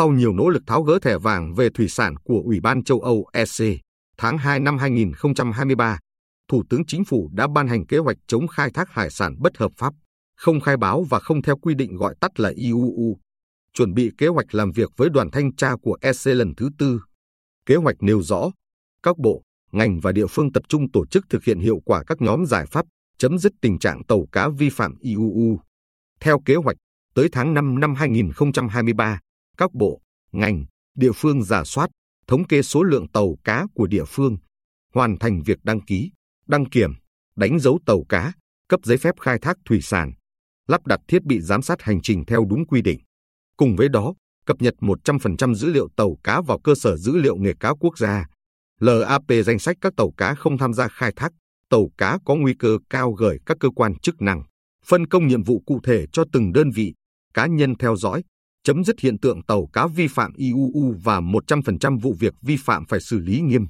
Sau nhiều nỗ lực tháo gỡ thẻ vàng về thủy sản của Ủy ban châu Âu EC, tháng 2 năm 2023, Thủ tướng Chính phủ đã ban hành kế hoạch chống khai thác hải sản bất hợp pháp, không khai báo và không theo quy định gọi tắt là IUU, chuẩn bị kế hoạch làm việc với đoàn thanh tra của EC lần thứ tư. Kế hoạch nêu rõ, các bộ, ngành và địa phương tập trung tổ chức thực hiện hiệu quả các nhóm giải pháp chấm dứt tình trạng tàu cá vi phạm IUU. Theo kế hoạch, tới tháng 5 năm 2023, các bộ, ngành, địa phương giả soát, thống kê số lượng tàu cá của địa phương, hoàn thành việc đăng ký, đăng kiểm, đánh dấu tàu cá, cấp giấy phép khai thác thủy sản, lắp đặt thiết bị giám sát hành trình theo đúng quy định. Cùng với đó, cập nhật 100% dữ liệu tàu cá vào cơ sở dữ liệu nghề cá quốc gia, LAP danh sách các tàu cá không tham gia khai thác, tàu cá có nguy cơ cao gửi các cơ quan chức năng, phân công nhiệm vụ cụ thể cho từng đơn vị, cá nhân theo dõi, chấm dứt hiện tượng tàu cá vi phạm IUU và 100% vụ việc vi phạm phải xử lý nghiêm.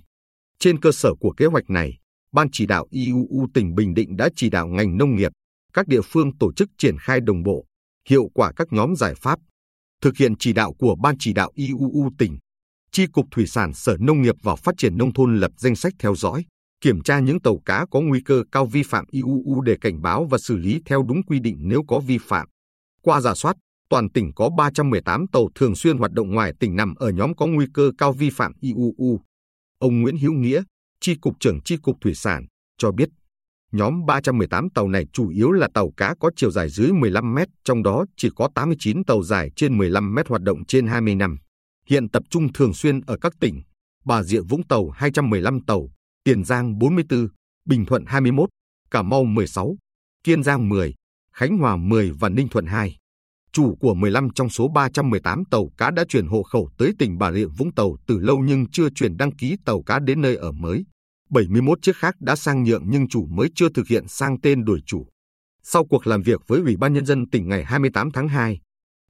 Trên cơ sở của kế hoạch này, Ban chỉ đạo IUU tỉnh Bình Định đã chỉ đạo ngành nông nghiệp, các địa phương tổ chức triển khai đồng bộ, hiệu quả các nhóm giải pháp. Thực hiện chỉ đạo của Ban chỉ đạo IUU tỉnh, Chi cục Thủy sản Sở Nông nghiệp và Phát triển Nông thôn lập danh sách theo dõi, kiểm tra những tàu cá có nguy cơ cao vi phạm IUU để cảnh báo và xử lý theo đúng quy định nếu có vi phạm. Qua giả soát, toàn tỉnh có 318 tàu thường xuyên hoạt động ngoài tỉnh nằm ở nhóm có nguy cơ cao vi phạm IUU. Ông Nguyễn Hữu Nghĩa, Chi cục trưởng Chi cục Thủy sản, cho biết nhóm 318 tàu này chủ yếu là tàu cá có chiều dài dưới 15 mét, trong đó chỉ có 89 tàu dài trên 15 mét hoạt động trên 20 năm. Hiện tập trung thường xuyên ở các tỉnh Bà Rịa Vũng Tàu 215 tàu, Tiền Giang 44, Bình Thuận 21, Cà Mau 16, Kiên Giang 10, Khánh Hòa 10 và Ninh Thuận 2. Chủ của 15 trong số 318 tàu cá đã chuyển hộ khẩu tới tỉnh Bà Rịa Vũng Tàu từ lâu nhưng chưa chuyển đăng ký tàu cá đến nơi ở mới. 71 chiếc khác đã sang nhượng nhưng chủ mới chưa thực hiện sang tên đổi chủ. Sau cuộc làm việc với Ủy ban Nhân dân tỉnh ngày 28 tháng 2,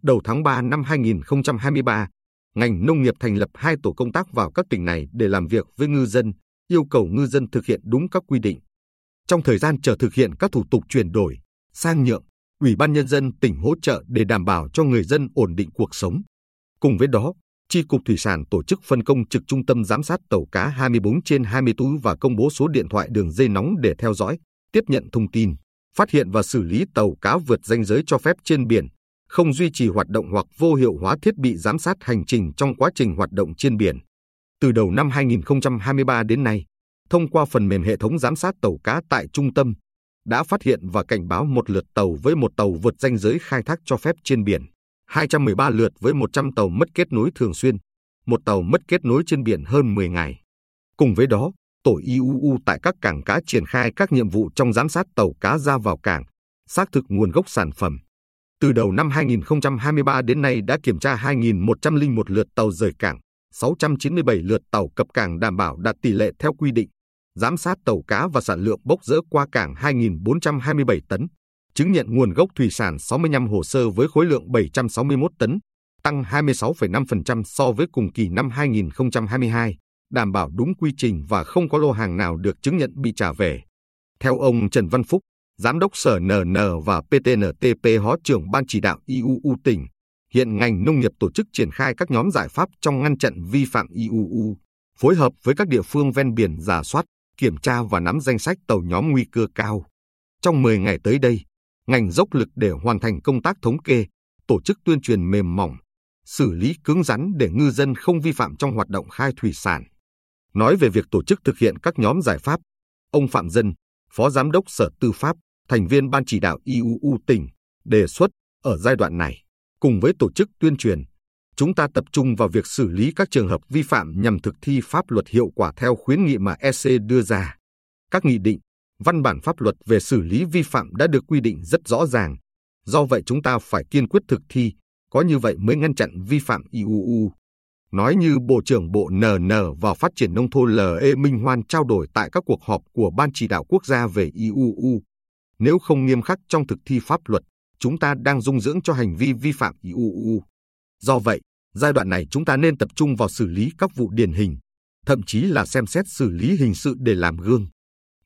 đầu tháng 3 năm 2023, ngành nông nghiệp thành lập hai tổ công tác vào các tỉnh này để làm việc với ngư dân, yêu cầu ngư dân thực hiện đúng các quy định. Trong thời gian chờ thực hiện các thủ tục chuyển đổi, sang nhượng, Ủy ban Nhân dân tỉnh hỗ trợ để đảm bảo cho người dân ổn định cuộc sống. Cùng với đó, Chi cục Thủy sản tổ chức phân công trực trung tâm giám sát tàu cá 24 trên 24 và công bố số điện thoại đường dây nóng để theo dõi, tiếp nhận thông tin, phát hiện và xử lý tàu cá vượt danh giới cho phép trên biển, không duy trì hoạt động hoặc vô hiệu hóa thiết bị giám sát hành trình trong quá trình hoạt động trên biển. Từ đầu năm 2023 đến nay, thông qua phần mềm hệ thống giám sát tàu cá tại trung tâm, đã phát hiện và cảnh báo một lượt tàu với một tàu vượt danh giới khai thác cho phép trên biển, 213 lượt với 100 tàu mất kết nối thường xuyên, một tàu mất kết nối trên biển hơn 10 ngày. Cùng với đó, tổ IUU tại các cảng cá triển khai các nhiệm vụ trong giám sát tàu cá ra vào cảng, xác thực nguồn gốc sản phẩm. Từ đầu năm 2023 đến nay đã kiểm tra 2.101 lượt tàu rời cảng, 697 lượt tàu cập cảng đảm bảo đạt tỷ lệ theo quy định, giám sát tàu cá và sản lượng bốc rỡ qua cảng 2.427 tấn, chứng nhận nguồn gốc thủy sản 65 hồ sơ với khối lượng 761 tấn, tăng 26,5% so với cùng kỳ năm 2022, đảm bảo đúng quy trình và không có lô hàng nào được chứng nhận bị trả về. Theo ông Trần Văn Phúc, Giám đốc Sở NN và PTNTP Hó trưởng Ban chỉ đạo IUU tỉnh, hiện ngành nông nghiệp tổ chức triển khai các nhóm giải pháp trong ngăn chặn vi phạm IUU, phối hợp với các địa phương ven biển giả soát, kiểm tra và nắm danh sách tàu nhóm nguy cơ cao. Trong 10 ngày tới đây, ngành dốc lực để hoàn thành công tác thống kê, tổ chức tuyên truyền mềm mỏng, xử lý cứng rắn để ngư dân không vi phạm trong hoạt động khai thủy sản. Nói về việc tổ chức thực hiện các nhóm giải pháp, ông Phạm Dân, Phó Giám đốc Sở Tư pháp, thành viên Ban chỉ đạo IUU tỉnh, đề xuất ở giai đoạn này, cùng với tổ chức tuyên truyền, chúng ta tập trung vào việc xử lý các trường hợp vi phạm nhằm thực thi pháp luật hiệu quả theo khuyến nghị mà EC đưa ra. Các nghị định, văn bản pháp luật về xử lý vi phạm đã được quy định rất rõ ràng. Do vậy chúng ta phải kiên quyết thực thi, có như vậy mới ngăn chặn vi phạm IUU. Nói như Bộ trưởng Bộ NN và Phát triển Nông thôn LE Minh Hoan trao đổi tại các cuộc họp của Ban chỉ đạo quốc gia về IUU. Nếu không nghiêm khắc trong thực thi pháp luật, chúng ta đang dung dưỡng cho hành vi vi phạm IUU. Do vậy, giai đoạn này chúng ta nên tập trung vào xử lý các vụ điển hình, thậm chí là xem xét xử lý hình sự để làm gương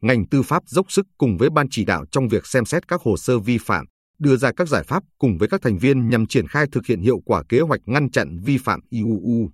ngành tư pháp dốc sức cùng với ban chỉ đạo trong việc xem xét các hồ sơ vi phạm, đưa ra các giải pháp cùng với các thành viên nhằm triển khai thực hiện hiệu quả kế hoạch ngăn chặn vi phạm IUU.